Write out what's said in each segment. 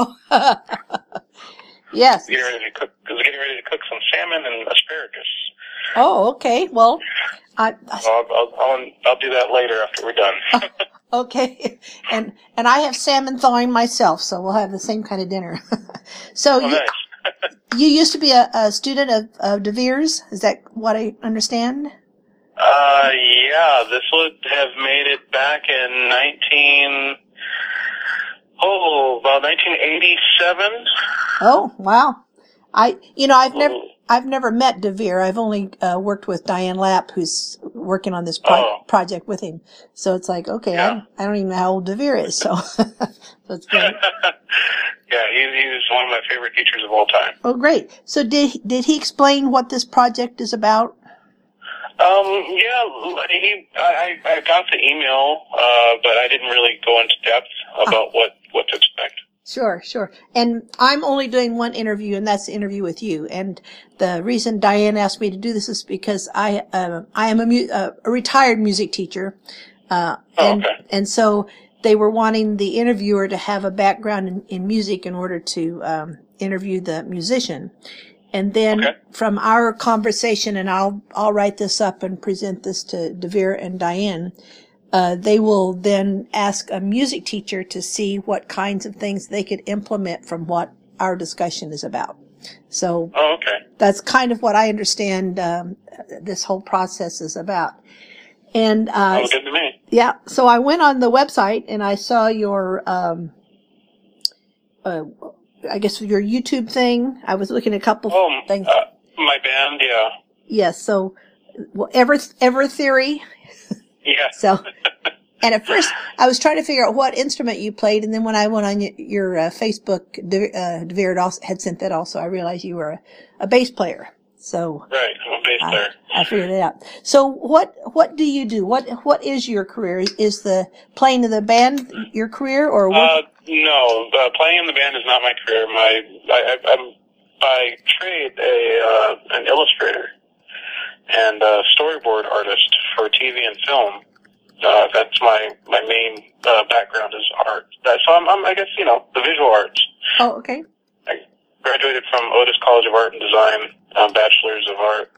Oh, yes. Getting ready to cook. Was getting ready to cook some salmon and asparagus. Oh, okay. Well, I, I I'll, I'll, I'll, do that later after we're done. okay, and and I have salmon thawing myself, so we'll have the same kind of dinner. so oh, you, nice. you used to be a, a student of, of DeVere's. Is that what I understand? Uh, yeah, this would have made it back in 19, oh, about 1987. Oh, wow. I, you know, I've never, Ooh. I've never met DeVere. I've only uh, worked with Diane Lapp, who's working on this pro- Oh. project with him. So it's like, okay, I, Yeah. don't, I don't even know how old DeVere is. So, so it's great. yeah, he's, he's one of my favorite teachers of all time. Oh, great. So did did he explain what this project is about? Um, yeah, he, I, I I got the email, uh, but I didn't really go into depth about what, what to expect. Sure, sure. And I'm only doing one interview, and that's the interview with you. And the reason Diane asked me to do this is because I uh, I am a, mu- uh, a retired music teacher, uh, Oh, and okay. and so they were wanting the interviewer to have a background in, in music in order to um, interview the musician. And then Okay. from our conversation, and I'll I'll write this up and present this to DeVere and Diane. Uh, they will then ask a music teacher to see what kinds of things they could implement from what our discussion is about. So Oh, okay. that's kind of what I understand um, this whole process is about. And uh, good to me. yeah, so I went on the website and I saw your, um, uh, I guess your YouTube thing. I was looking at a couple Oh, things. uh, my band, yeah. yes, so well, ever ever theory. Yeah. So, and at first I was trying to figure out what instrument you played, and then when I went on y- your uh, Facebook, De- uh, DeVere had also had sent that also. I realized you were a, a bass player. So Right, I'm a bass I, player. I figured it out. So what what do you do? What what is your career? Is the playing of the band your career, or what? Uh, no, uh, playing in the band is not my career. My, I, I, I'm by trade a uh, an illustrator and a storyboard artist for TV and film. Uh, that's my my main uh, background is art. So I'm, I'm, I guess you know the visual arts. oh, okay. I graduated from Otis College of Art and Design, um, bachelor's of art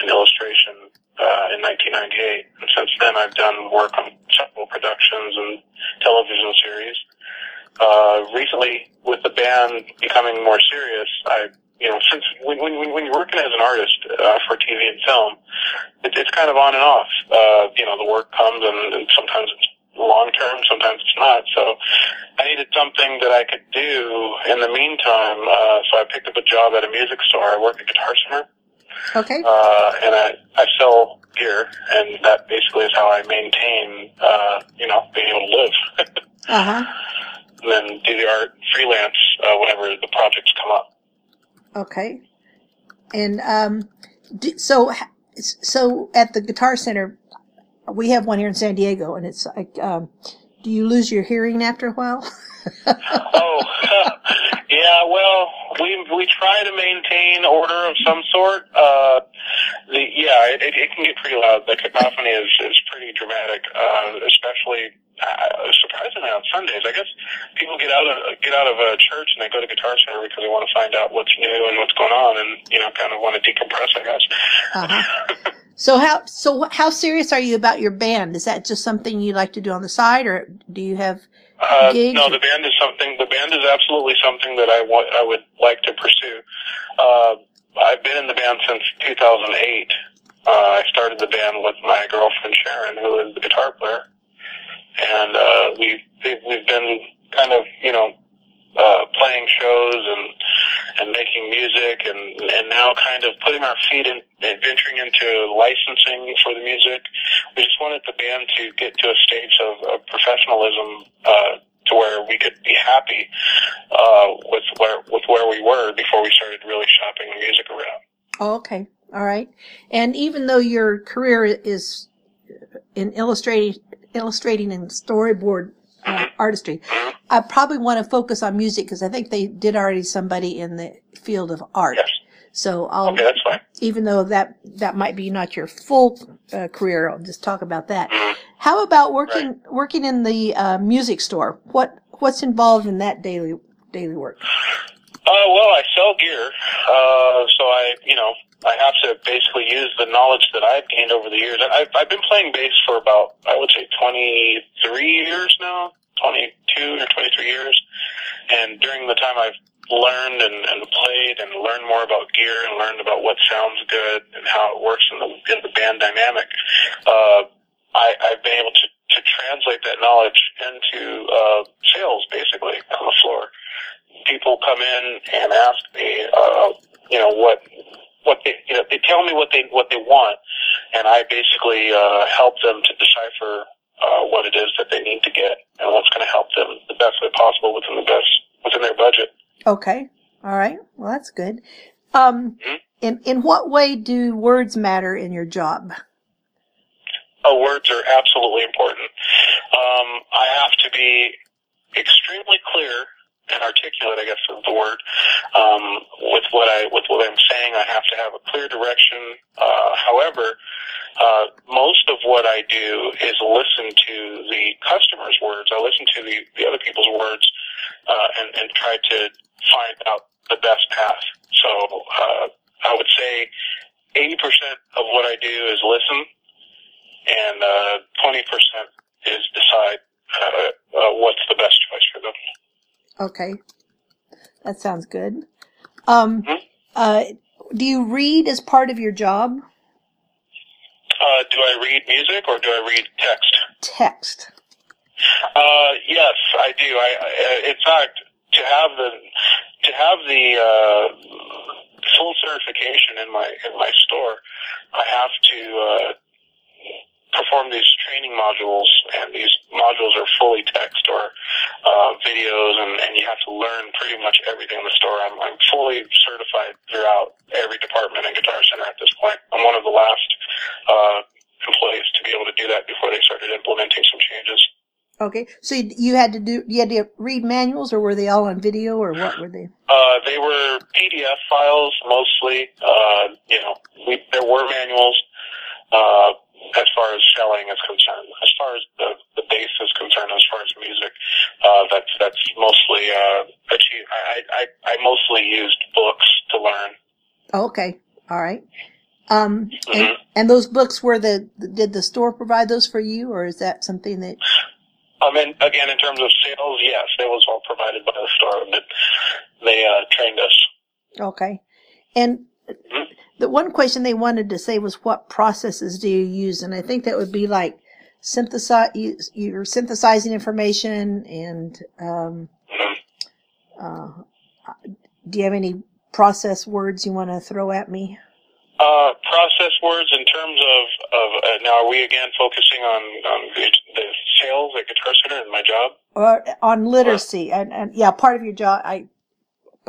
and illustration uh, in 1998. And since then, I've done work on several productions and television series. Uh, recently, with the band becoming more serious, I, you know, since when, when, when you're working as an artist uh, for TV and film, it, it's kind of on and off. Uh, you know, the work comes and, and sometimes it's long term, sometimes it's not. So I needed something that I could do in the meantime. Uh, so I picked up a job at a music store. I work at Guitar Center, Okay. uh, and I, I sell gear, and that basically is how I maintain, uh, you know, being able to live. Uh huh. and then do the art freelance uh, whenever the projects come up. Okay. And um, so so at the Guitar Center, we have one here in San Diego, and it's like, um, do you lose your hearing after a while? oh, yeah. Well, we we try to maintain order of some sort. Uh, the yeah, it, it, it can get pretty loud. The cacophony is is pretty dramatic, uh, especially. Uh, Sundays, I guess people get out of get out of a church and they go to Guitar Center because they want to find out what's new and what's going on, and you know, kind of want to decompress. I guess. Uh-huh. So how so how serious are you about your band? Is that just something you like to do on the side, or do you have? Uh, no, the band is something. The band is absolutely something that I want. I would like to pursue. Uh, I've been in the band since 2008. Uh, I started the band with my girlfriend Sharon, who is the guitar player, and uh, we've we've we've been kind of you know uh, playing shows and and making music, and and now kind of putting our feet in, and venturing into licensing for the music. We just wanted the band to get to a stage of, of professionalism uh, to where we could be happy uh, with where with where we were before we started really shopping the music around. Oh, okay, all right. And even though your career is in illustrating, illustrating and storyboard uh, artistry, I probably want to focus on music because I think they did already somebody in the field of art. Yes. So I'll, Okay, that's fine. even though that that might be not your full uh, career, I'll just talk about that. How about working working in the uh, music store? What what's involved in that daily daily work? Uh, well, I sell gear, uh, so I, you know, I have to basically use the knowledge that I've gained over the years. I've, I've been playing bass for about, I would say, 23 years now, 22 or 23 years. And during the time I've learned and, and played and learned more about gear and learned about what sounds good and how it works in the, in the band dynamic, uh, I, I've been able to, to translate that knowledge into uh, sales, basically, on the floor. People come in and ask me, uh, you know, what what they you know they tell me what they what they want, and I basically uh, help them to decipher uh, what it is that they need to get and what's going to help them the best way possible within the best within their budget. Okay. All right. Well, that's good. Um, Mhm. in in what way do words matter in your job? Oh, words are absolutely important. Um, I have to be extremely clear and articulate, I guess is the word, um, with what I with what I'm saying. I have to have a clear direction. Uh, however, uh, most of what I do is listen to the customer's words. I listen to the, the other people's words uh, and, and try to find out the best path. So uh, I would say 80% of what I do is listen, and uh, 20% is decide uh, uh, what's the best. Okay, that sounds good. Um, Mhm. uh, do you read as part of your job? Uh, do I read music or do I read text? Text. Uh, yes, I do. I, I in fact, to have the to have the uh, full certification in my in my store, I have to uh, perform these training modules, and these modules are fully text or uh, videos, and, and you have to learn pretty much everything in the store. I'm, I'm fully certified throughout every department in Guitar Center at this point. I'm one of the last uh, employees to be able to do that before they started implementing some changes. Okay, so you, you had to do you had to read manuals, or were they all on video, or what were they? Uh, they were PDF files mostly. Uh, you know, we, there were manuals uh, as is concerned. As far as the, the bass is concerned, as far as music, uh, that's that's mostly uh, achieve. I, I I mostly used books to learn. Oh, okay, all right. Um, and, Mhm. and those books were the did the store provide those for you, or is that something that? Um, and again, in terms of sales, yes, it was all provided by the store, but they uh, trained us. Okay, and one question they wanted to say was, "What processes do you use?" And I think that would be like synthesize. You, you're synthesizing information, and um, uh, do you have any process words you want to throw at me? Uh, process words in terms of, of uh, now are we again focusing on, on the, sales at Guitar Center and my job? or on literacy and, and yeah part of your job i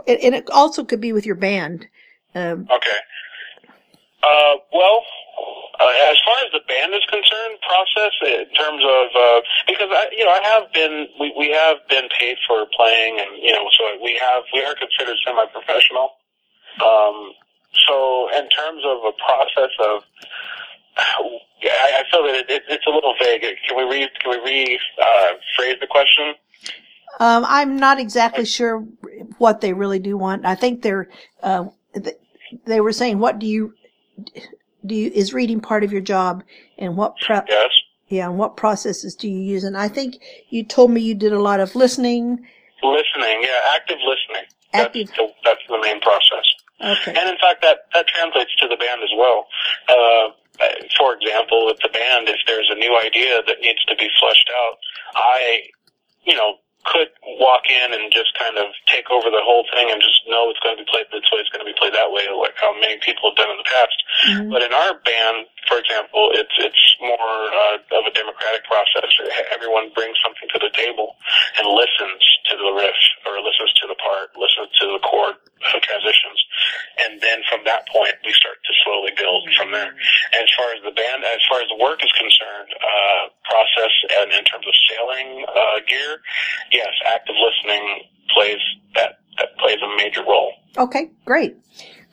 and and it also could be with your band um, Okay. Uh, well, uh, as far as the band is concerned, process in terms of uh, because I, you know, I have been we, we have been paid for playing, and you know, so we have we are considered semi-professional. Um, so in terms of a process of I, I feel that it, it, it's a little vague. Can we re can we re uh, the question? um, i'm not exactly sure what they really do want i think they're uh, th- they were saying what do you do you is reading part of your job and what pro- Yes. yeah and what processes do you use and i think you told me you did a lot of listening Listening, yeah, active listening. That's the, that's the main process. okay And in fact, that, that translates to the band as well. Uh, for example, with the band, if there's a new idea that needs to be fleshed out, I, you know, could walk in and just kind of take over the whole thing and just know it's going to be played this way, it's going to be played that way, like how many people have done in the past. Mhm. But in our band, for example, it's it's more uh, of a democratic process. Everyone brings something to the table and listens to the riff or listens to the part, listens to the chord uh, transitions, and then from that point we start to slowly build from there. And as far as the band, as far as the work is concerned, uh, process and in terms of sailing uh, gear, yes, active listening plays that that plays a major role. Okay, great.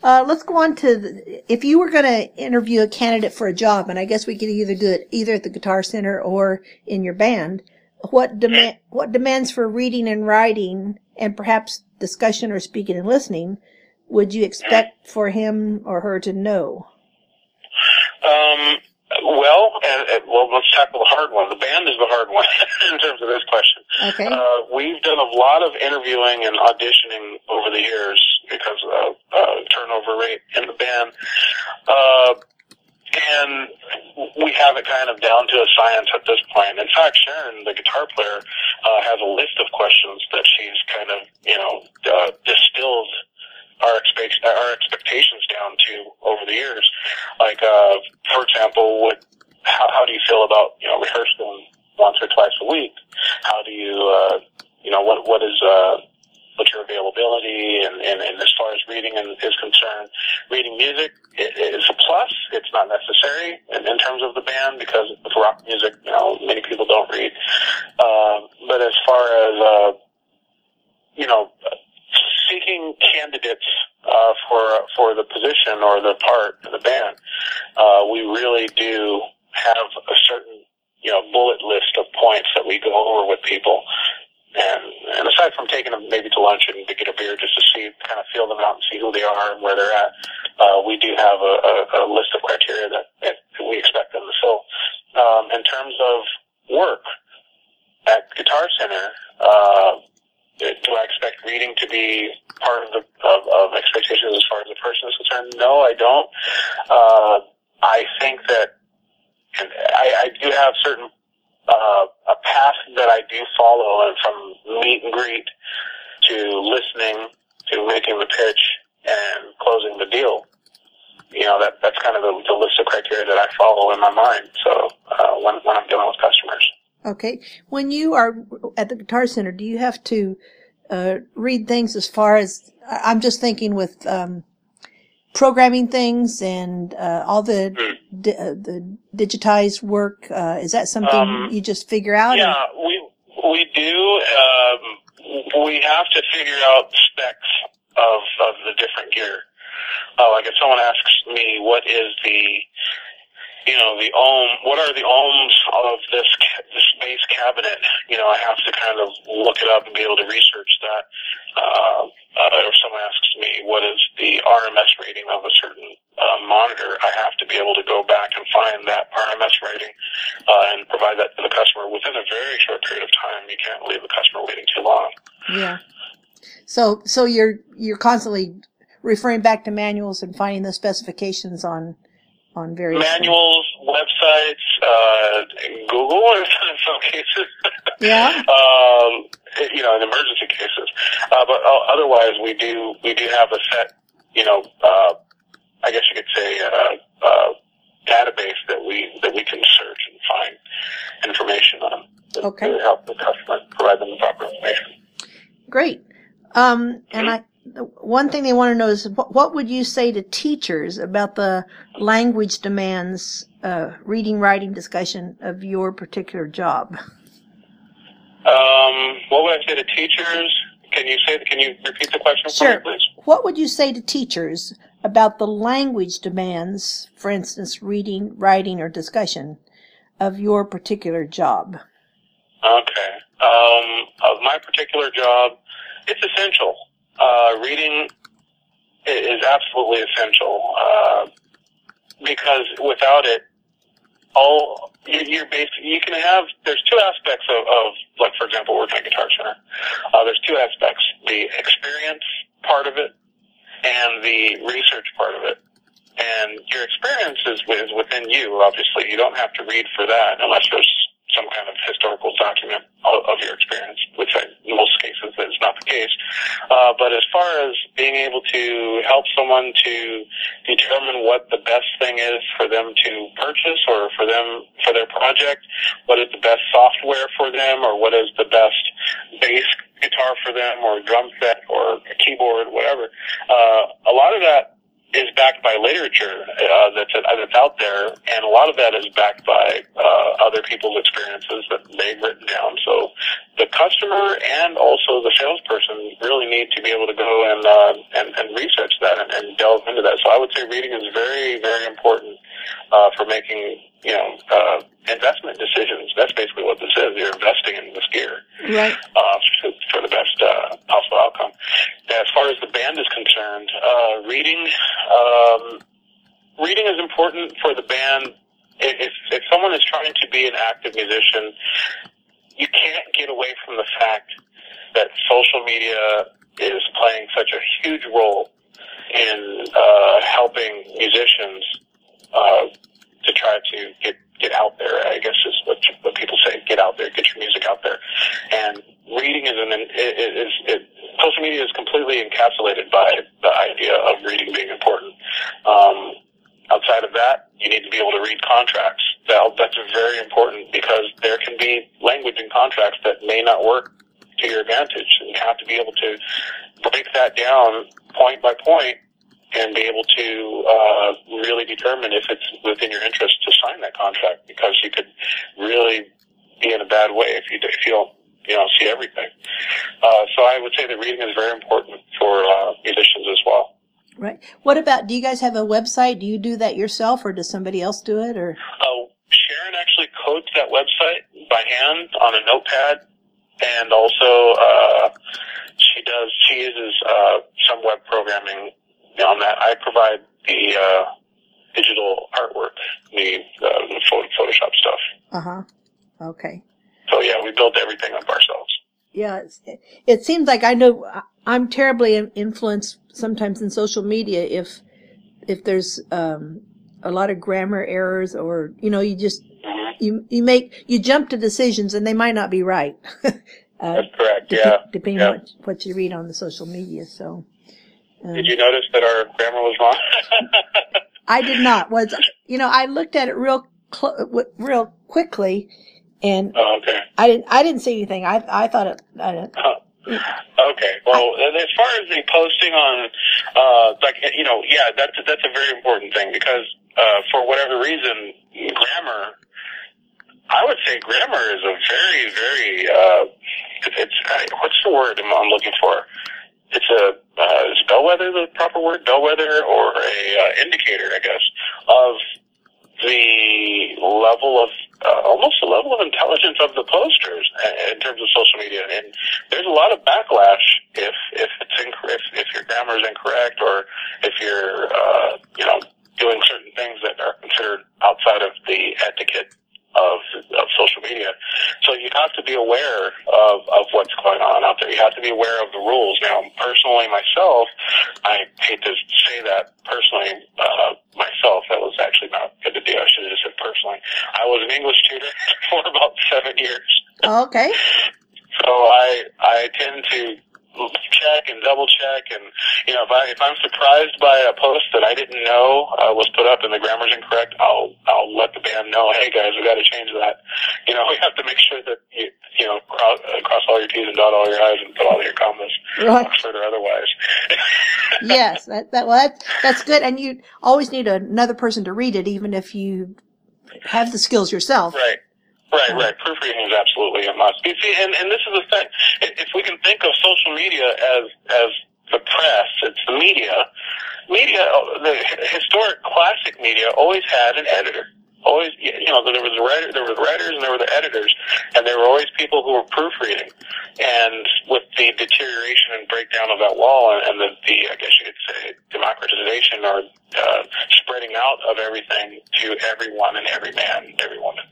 Uh, let's go on to the, if you were going to interview a candidate for a job, and I guess we could either do it either at the Guitar Center or in your band. What demand what demands for reading and writing and perhaps discussion or speaking and listening, would you expect for him or her to know? Um, well, and, and, well, let's tackle the hard one. The band is the hard one in terms of this question. Okay. Uh, we've done a lot of interviewing and auditioning over the years because of uh, turnover rate in the band. Uh, and we have it kind of down to a science at this point. In fact, Sharon, the guitar player, uh, has a list of questions that she's kind of, you know, uh, distilled our, expect- our expectations down to over the years. Like, uh, for example, what, how, how do you feel about, you know, rehearsing once or twice a week? How do you, uh, you know, what, what is, uh, what's your availability and, and, and as far as reading is concerned, reading music is a plus. It's not necessary in, in terms of the band because with rock music, you know, many people don't read. Uh, but as far as, uh, you know, seeking candidates uh, for for the position or the part the band, uh, we really do have a certain you know bullet list of points that we go over with people and, and aside from taking them maybe to lunch and to get a beer just to see, kind of feel them out and see who they are and where they're at, uh, we do have a, a, a list of criteria that, that we expect them to fill. Um, in terms of work at Guitar Center, uh, do I expect reading to be part of the of, of expectations as far as the person is concerned? No, I don't. Uh, I think that and I, I do have certain uh, a path that I do follow, and from meet and greet to listening to making the pitch and closing the deal. You know, that that's kind of the, the list of criteria that I follow in my mind. So uh, when when I'm dealing with. Okay, when you are at the Guitar Center, do you have to uh, read things as far as I'm just thinking with um, programming things and uh, all the mm. di- uh, the digitized work? Uh, is that something um, you just figure out? Yeah, or? we we do. Um, we have to figure out specs of of the different gear. Uh, like if someone asks me, what is the you know, the ohm, what are the ohms of this, this bass cabinet? You know, I have to kind of look it up and be able to research that. Uh, uh, or someone asks me, what is the RMS rating of a certain uh, monitor? I have to be able to go back and find that RMS rating uh, and provide that to the customer within a very short period of time. You can't leave the customer waiting too long. Yeah. So, so you're you're constantly referring back to manuals and finding the specifications on on various manuals, things. websites, uh, Google in some cases. Yeah. um, you know, in emergency cases, uh, but uh, otherwise we do we do have a set, you know, uh, I guess you could say, uh, uh, database that we that we can search and find information on. To, okay. To help the customer provide them the proper information. Great. Um, and mm-hmm. I one thing they want to know is what, what would you say to teachers about the language demands, uh, reading, writing, discussion of your particular job? Um, what would I say to teachers? Can you say? Can you repeat the question sure. for me, please? What would you say to teachers about the language demands, for instance, reading, writing, or discussion of your particular job? Okay. Um, of my particular job, it's essential uh, reading is absolutely essential uh, because without it, all you're basically you can have. There's two aspects of, of like for example, working at Guitar Center. Uh, there's two aspects: the experience part of it and the research part of it. And your experience is, is within you. Obviously, you don't have to read for that unless there's some kind of historical document of, of your experience, which I, in most cases is not the case. Uh, but as far as being able to help someone to determine what the best thing is for them to purchase or for them for their project, what is the best software for them, or what is the best bass guitar for them, or drum set, or a keyboard, whatever. Uh, a lot of that is backed by literature uh, that's that's out there, and a lot of that is backed by uh, other people's experiences that they've written down. So the customer and also the salesperson really need to be able to go and uh, and, and research that and, and delve into that. So I would say reading is very very important uh, for making you know uh, investment decisions. That's basically what this is. You're investing in this gear Right. uh, for, for the best uh, possible outcome. As far as the band is concerned, uh, reading um, reading is important for the band. If, if someone is trying to be an active musician, you can't get away from the fact that social media is playing such a huge role in uh, helping musicians uh, to try to get get out there. I guess is what what people say. Get out there, get your music out there. And reading is an is, is social media is completely encapsulated by the idea of reading being important. Um, outside of that, you need to be able to read contracts. That, that's very important because there can be language in contracts that may not work to your advantage, and you have to be able to break that down point by point and be able to uh, really determine if it's within your interest to sign that contract because you could really be in a bad way if you if you don't you know see everything. Uh, so I would say that reading is very important for uh, musicians as well. Right. What about? Do you guys have a website? Do you do that yourself, or does somebody else do it? Or Uh, Sharon actually codes that website by hand on a notepad, and also uh, she does. She uses uh, some web programming on that. I provide the uh, digital artwork, the, uh, the photo, Photoshop stuff. uh huh. Okay. So yeah, we built everything up ourselves. Yeah, it seems like I know I'm terribly influenced sometimes in social media if if there's um, a lot of grammar errors or you know you just hmm you you make you jump to decisions and they might not be right. uh, That's correct. dep- Yeah. depending yeah. on what, what you read on the social media. So um, Did you notice that our grammar was wrong? I did not. Was you know I looked at it real cl- w- real quickly and oh, okay. I didn't I didn't see anything. I I thought it. I, Huh. Okay. Well, as far as the posting on, uh, like you know, yeah, that's that's a very important thing because uh, for whatever reason, grammar. I would say grammar is a very, very. Uh, it's uh, what's the word I'm I'm looking for? It's a uh, is bellwether the proper word? Bellwether or a uh, indicator, I guess, of the level of uh, almost the level of intelligence of the posters uh, in terms of social media. And there's a lot of backlash if if it's inc- if, if your grammar is incorrect or if you're uh, you know doing certain things that are considered outside of the etiquette of of social media. So you have to be aware of of what's going on out there. You have to be aware of the rules. Now, personally, myself, I hate to say that personally. Uh, myself, that was actually not good to do. I should have just said personally. I was an English tutor for about seven years. okay. So I I tend to check and double check and you know if I if I'm surprised by a post that I didn't know uh, was put up and the grammar's incorrect, I'll I'll let the band know, hey guys, we got to change that. You know, we have to make sure that you you know cross, uh, cross all your T's and dot all your I's and put all your commas, Right. Oxford or otherwise. yes, that, that well, that, that's good. And you always need another person to read it, even if you have the skills yourself. Right. Right, right. Proofreading is absolutely a must. You see, and, and this is the thing. If we can think of social media as as the press, it's the media. Media, uh, the historic classic media, always had an editor. Always, you know, there was writer, there were the writers, and there were the editors, and there were always people who were proofreading. And with the deterioration and breakdown of that wall, and, and the, the, I guess you could say, democratization or uh, spreading out of everything to everyone and every man, every woman,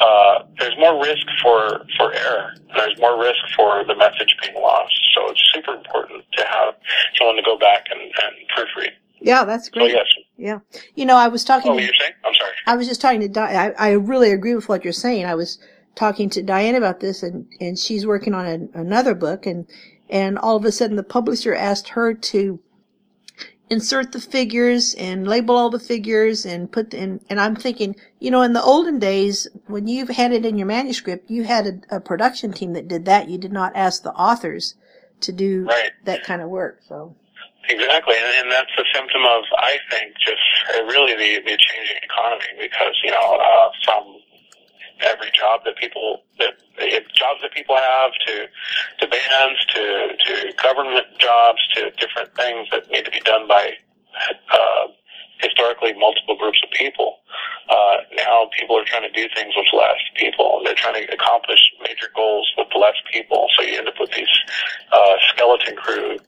uh, there's more risk for for error. There's more risk for the message being lost. So it's super important to have someone to go back and, and proofread. Yeah, that's So great. yes. Yeah. You know, I was talking Oh, to you're saying? I'm sorry. I was just talking to Di- I, I really agree with what you're saying. I was talking to Diane about this and, and she's working on an another book and, and all of a sudden the publisher asked her to insert the figures and label all the figures and put in, and I'm thinking, you know, in the olden days, when you had it in your manuscript, you had a, a production team that did that. You did not ask the authors to do Right. that kind of work. So, Exactly, and, and that's a symptom of, I think, just uh, really the, the changing economy because, you know, uh, from every job that people, that jobs that people have to, to bands, to, to government jobs, to different things that need to be done by, uh, historically multiple groups of people. Uh, now people are trying to do things with less people. They're trying to accomplish major goals with less people. So you end up with these uh, skeleton crew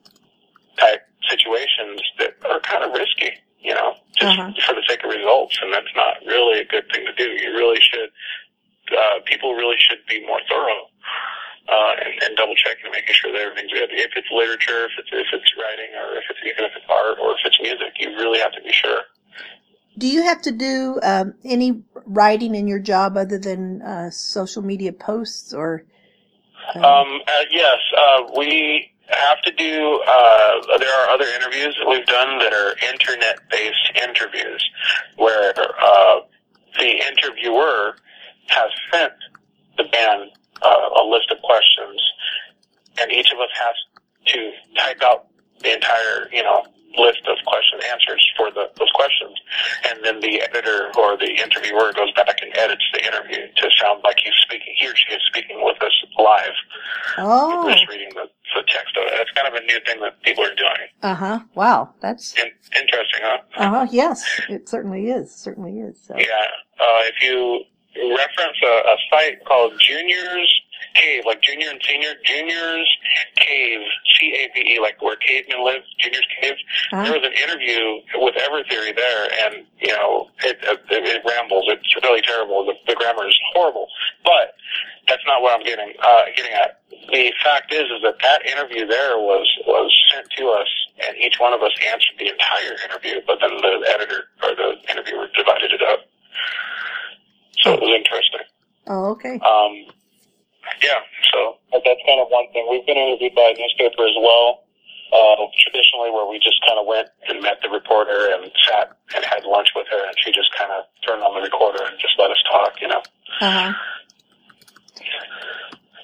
type situations that are kind of risky, you know, just uh-huh. for the sake of results. And that's not really a good thing to do. You really should, uh, people really should be more thorough. Uh, and, and double checking and making sure that everything's good. If it's literature, if it's, if it's writing, or if it's even if it's art, or if it's music, you really have to be sure. Do you have to do um, any writing in your job other than uh, social media posts, or? Um, um uh, yes, uh, we have to do, uh, there are other interviews that we've done that are internet based interviews where, uh, the interviewer has sent the band uh, a list of questions and each of us has to type out the entire, you know, list of question answers for the, those questions. And then the editor or the interviewer goes back and edits the interview to sound like he's speaking, he or she is speaking with us live. Oh. Just reading the, the text of it. It's kind of a new thing that people are doing. Uh huh. Wow. That's In, interesting, huh? Uh huh. Yes. It certainly is. Certainly is. So. Yeah. Uh, if you reference a, a site called Juniors Cave, like junior and senior, Juniors Cave, C-A-V-E, like where cavemen live, Juniors Cave. Uh-huh. There was an interview with Evertheory there, and, you know, it, it, it rambles. It's really terrible. The, the grammar is horrible. But that's not what I'm getting, uh, getting at. The fact is, is that that interview there was, was sent to us, and each one of us answered the entire interview, but then the editor, or the interviewer divided it up. So it was interesting. Oh, okay. Um, yeah, so that's kind of one thing. We've been interviewed by a newspaper as well, uh, traditionally where we just kind of went and met the reporter and sat and had lunch with her, and she just kind of turned on the recorder and just let us talk, you know. Uh huh.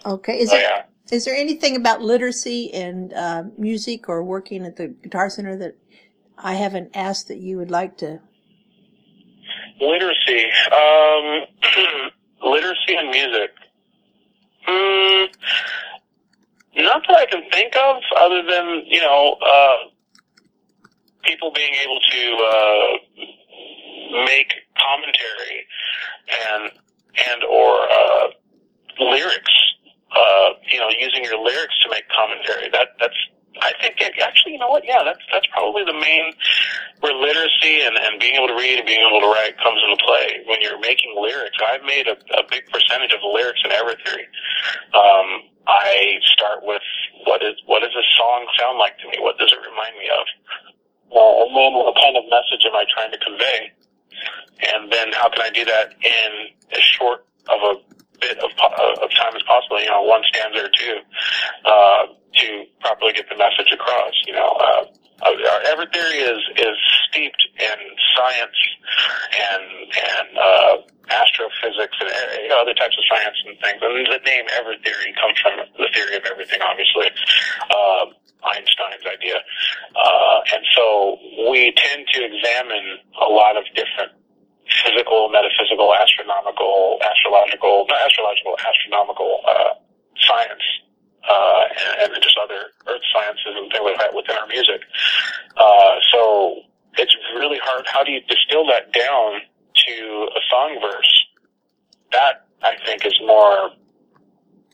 Okay. Is oh, there yeah. is there anything about literacy and uh, music or working at the Guitar Center that I haven't asked that you would like to? Literacy, um, literacy and music. Mm, not that I can think of, other than you know, uh, people being able to uh, make commentary and and or uh, lyrics. Uh, you know, using your lyrics to make commentary. That that's I think it, actually, you know what? Yeah, that's that's probably the main where literacy and, and being able to read and being able to write comes into play. When you're making lyrics, I've made a, a big percentage of the lyrics in Evertheory. Um, I start with what is what does a song sound like to me? What does it remind me of? Uh, and then what kind of message am I trying to convey? And then how can I do that in as short of a bit of, of time as possible? You know, one stanza or two. Uh, to properly get the message across. You know, uh, our Evertheory is is steeped in science and and uh, astrophysics and know, other types of science and things. And the name Evertheory comes from the theory of everything, obviously. Uh, Einstein's idea. Uh, and so we tend to examine a lot of different physical, metaphysical, astronomical, astrological, not astrological, astronomical, uh, science uh, and, and just other earth sciences and things like that within our music. Uh, so it's really hard. How do you distill that down to a song verse? That I think is more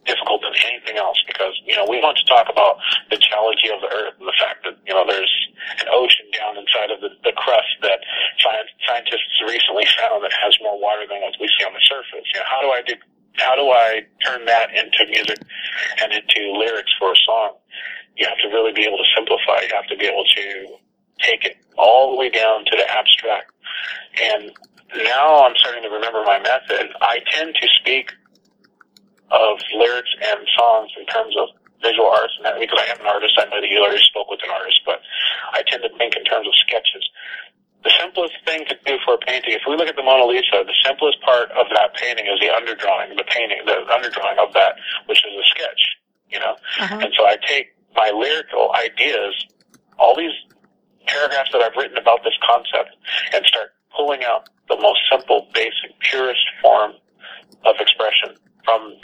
difficult than anything else because, you know, we want to talk about the geology of the earth and the fact that, you know, there's an ocean down inside of the, the crust that science, scientists recently found that has more water than what we see on the surface. You know, how do I do how do I turn that into music and into lyrics for a song? You have to really be able to simplify. You have to be able to take it all the way down to the abstract. And now I'm starting to remember my method. I tend to speak of lyrics and songs in terms of visual arts and that because I am an artist. I know that you already spoke with an artist, but I tend to think in terms of sketches the simplest thing to do for a painting, if we look at the Mona Lisa, the simplest part of that painting is the underdrawing, the painting, the underdrawing of that, which is a sketch, you know? Uh-huh. And so I take my lyrical ideas all these paragraphs that I've written about this concept and start pulling out the most simple, basic, purest form of expression from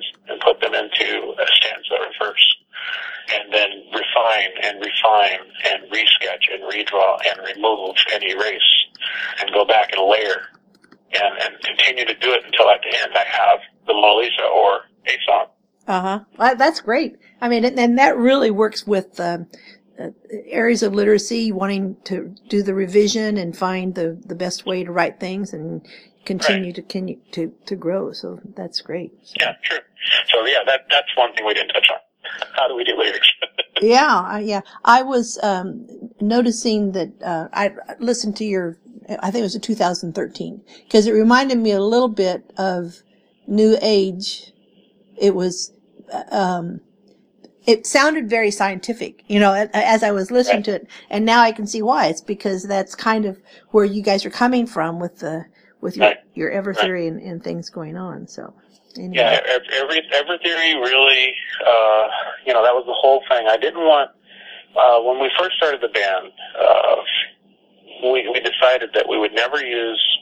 ideas and put them into a stanza or verse. And then refine and refine and resketch and redraw and remove and erase and go back and layer and, and continue to do it until at the end I have the Mona Lisa or a song. Uh huh. That's great. I mean, and, and that really works with um, uh, areas of literacy, wanting to do the revision and find the, the best way to write things and continue Right. to continue to, to grow. So that's great. So, Yeah, true. So yeah, that that's one thing we didn't touch on. How do we do lyrics? yeah, I- yeah. I was um, noticing that uh, I listened to your, I think it was a 2013, because it reminded me a little bit of New Age. It was, uh, um, it sounded very scientific, you know, as I was listening Right. to it, and now I can see why. It's because that's kind of where you guys are coming from with the with your Right. your ever Right. theory and, and things going on. So, anyway. yeah, every every theory really, uh, you know, that was the whole thing. I didn't want uh, when we first started the band. Uh, we we decided that we would never use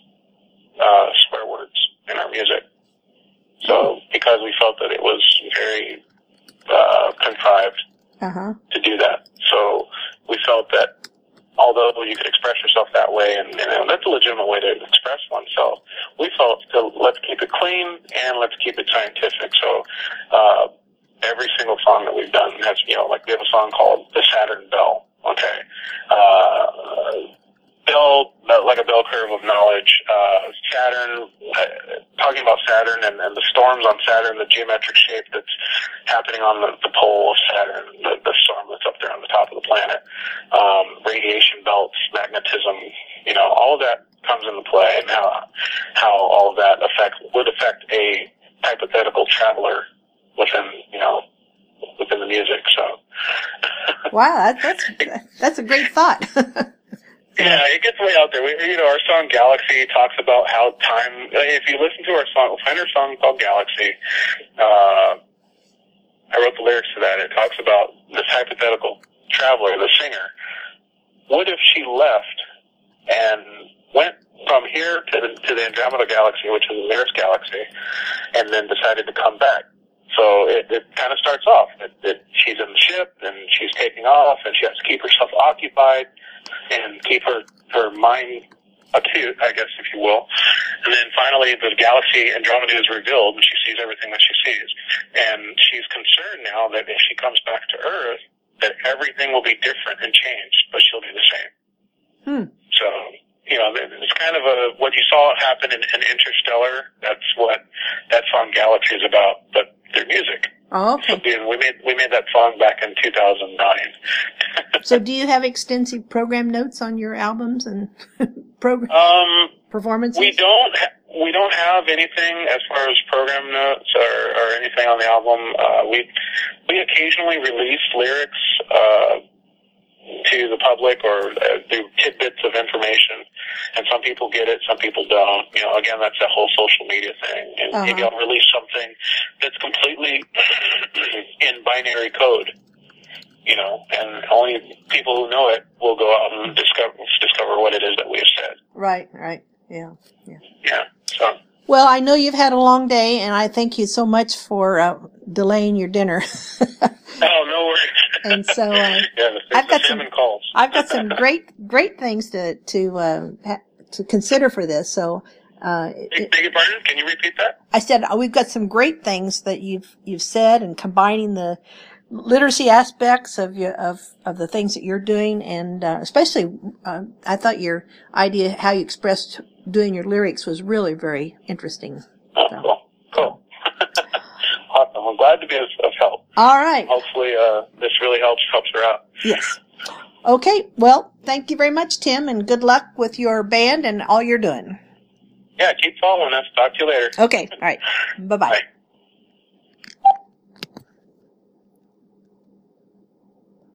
uh, swear words in our music. So because we felt that it was very uh, contrived uh huh. to do that. So we felt that although you could express yourself that way, and, and that's a legitimate way to express oneself, we felt to let's keep it clean and let's keep it scientific. So uh, every single song that we've done has, you know, like we have a song called "The Saturn Bell." Okay, uh, bell like a bell curve of knowledge. Uh, Saturn, uh, talking about Saturn and, and the storms on Saturn, the geometric shape that's happening on the, the pole of Saturn, the, the storm that's up there on the top of the planet, um, radiation belts, magnetism, you know, all of that comes into play, and how how all of that affect would affect a hypothetical traveler within, you know, within the music. So. Wow, that, that's that's a great thought. Yeah, it gets way out there. We, you know, our song "Galaxy" talks about how time. If you listen to our song, find our song called "Galaxy." Uh, I wrote the lyrics to that. It talks about this hypothetical traveler, the singer. What if she left and went from here to the, to the Andromeda Galaxy, which is the nearest galaxy, and then decided to come back? So it, it kind of starts off. It, it, she's in the ship and she's taking off, and she has to keep herself occupied and keep her her mind acute, I guess, if you will. And then finally, the galaxy Andromeda is revealed, and she sees everything that she sees. And she's concerned now that if she comes back to Earth, that everything will be different and changed, but she'll be the same. Hmm. So, you know, it's kind of a what you saw happen in, in Interstellar. That's what that song Galaxy is about, but their music. Oh, So, okay. you know, we made we made that song back in 2009. So, do you have extensive program notes on your albums and program um, performances? We don't ha- we don't have anything as far as program notes or, or anything on the album. Uh, we we occasionally release lyrics uh, to the public or uh, do tidbits of information, and some people get it, some people don't. You know, again, that's that whole social media thing. And Uh-huh. maybe I'll release something that's completely in binary code. You know, and only people who know it will go out and discover discover what it is that we have said. Right, right. Yeah. Yeah. So. Well, I know you've had a long day, and I thank you so much for uh, delaying your dinner. Oh, no worries. And so, uh, yeah, the, I've got some- calls. I've got some great, great things to to uh, ha- to consider for this. So, uh, Beg beg your pardon? Can you repeat that? I said uh, we've got some great things that you've you've said, and combining the literacy aspects of your of of the things that you're doing, and uh, especially uh, I thought your idea how you expressed doing your lyrics was really very interesting. Oh, So. cool. Cool. I'm glad to be of, of help. All right. Hopefully, uh, this really helps helps her out. Yes. Okay. Well, thank you very much, Tim, and good luck with your band and all you're doing. Yeah, keep following us. Talk to you later. Okay. All right. Bye-bye. Bye.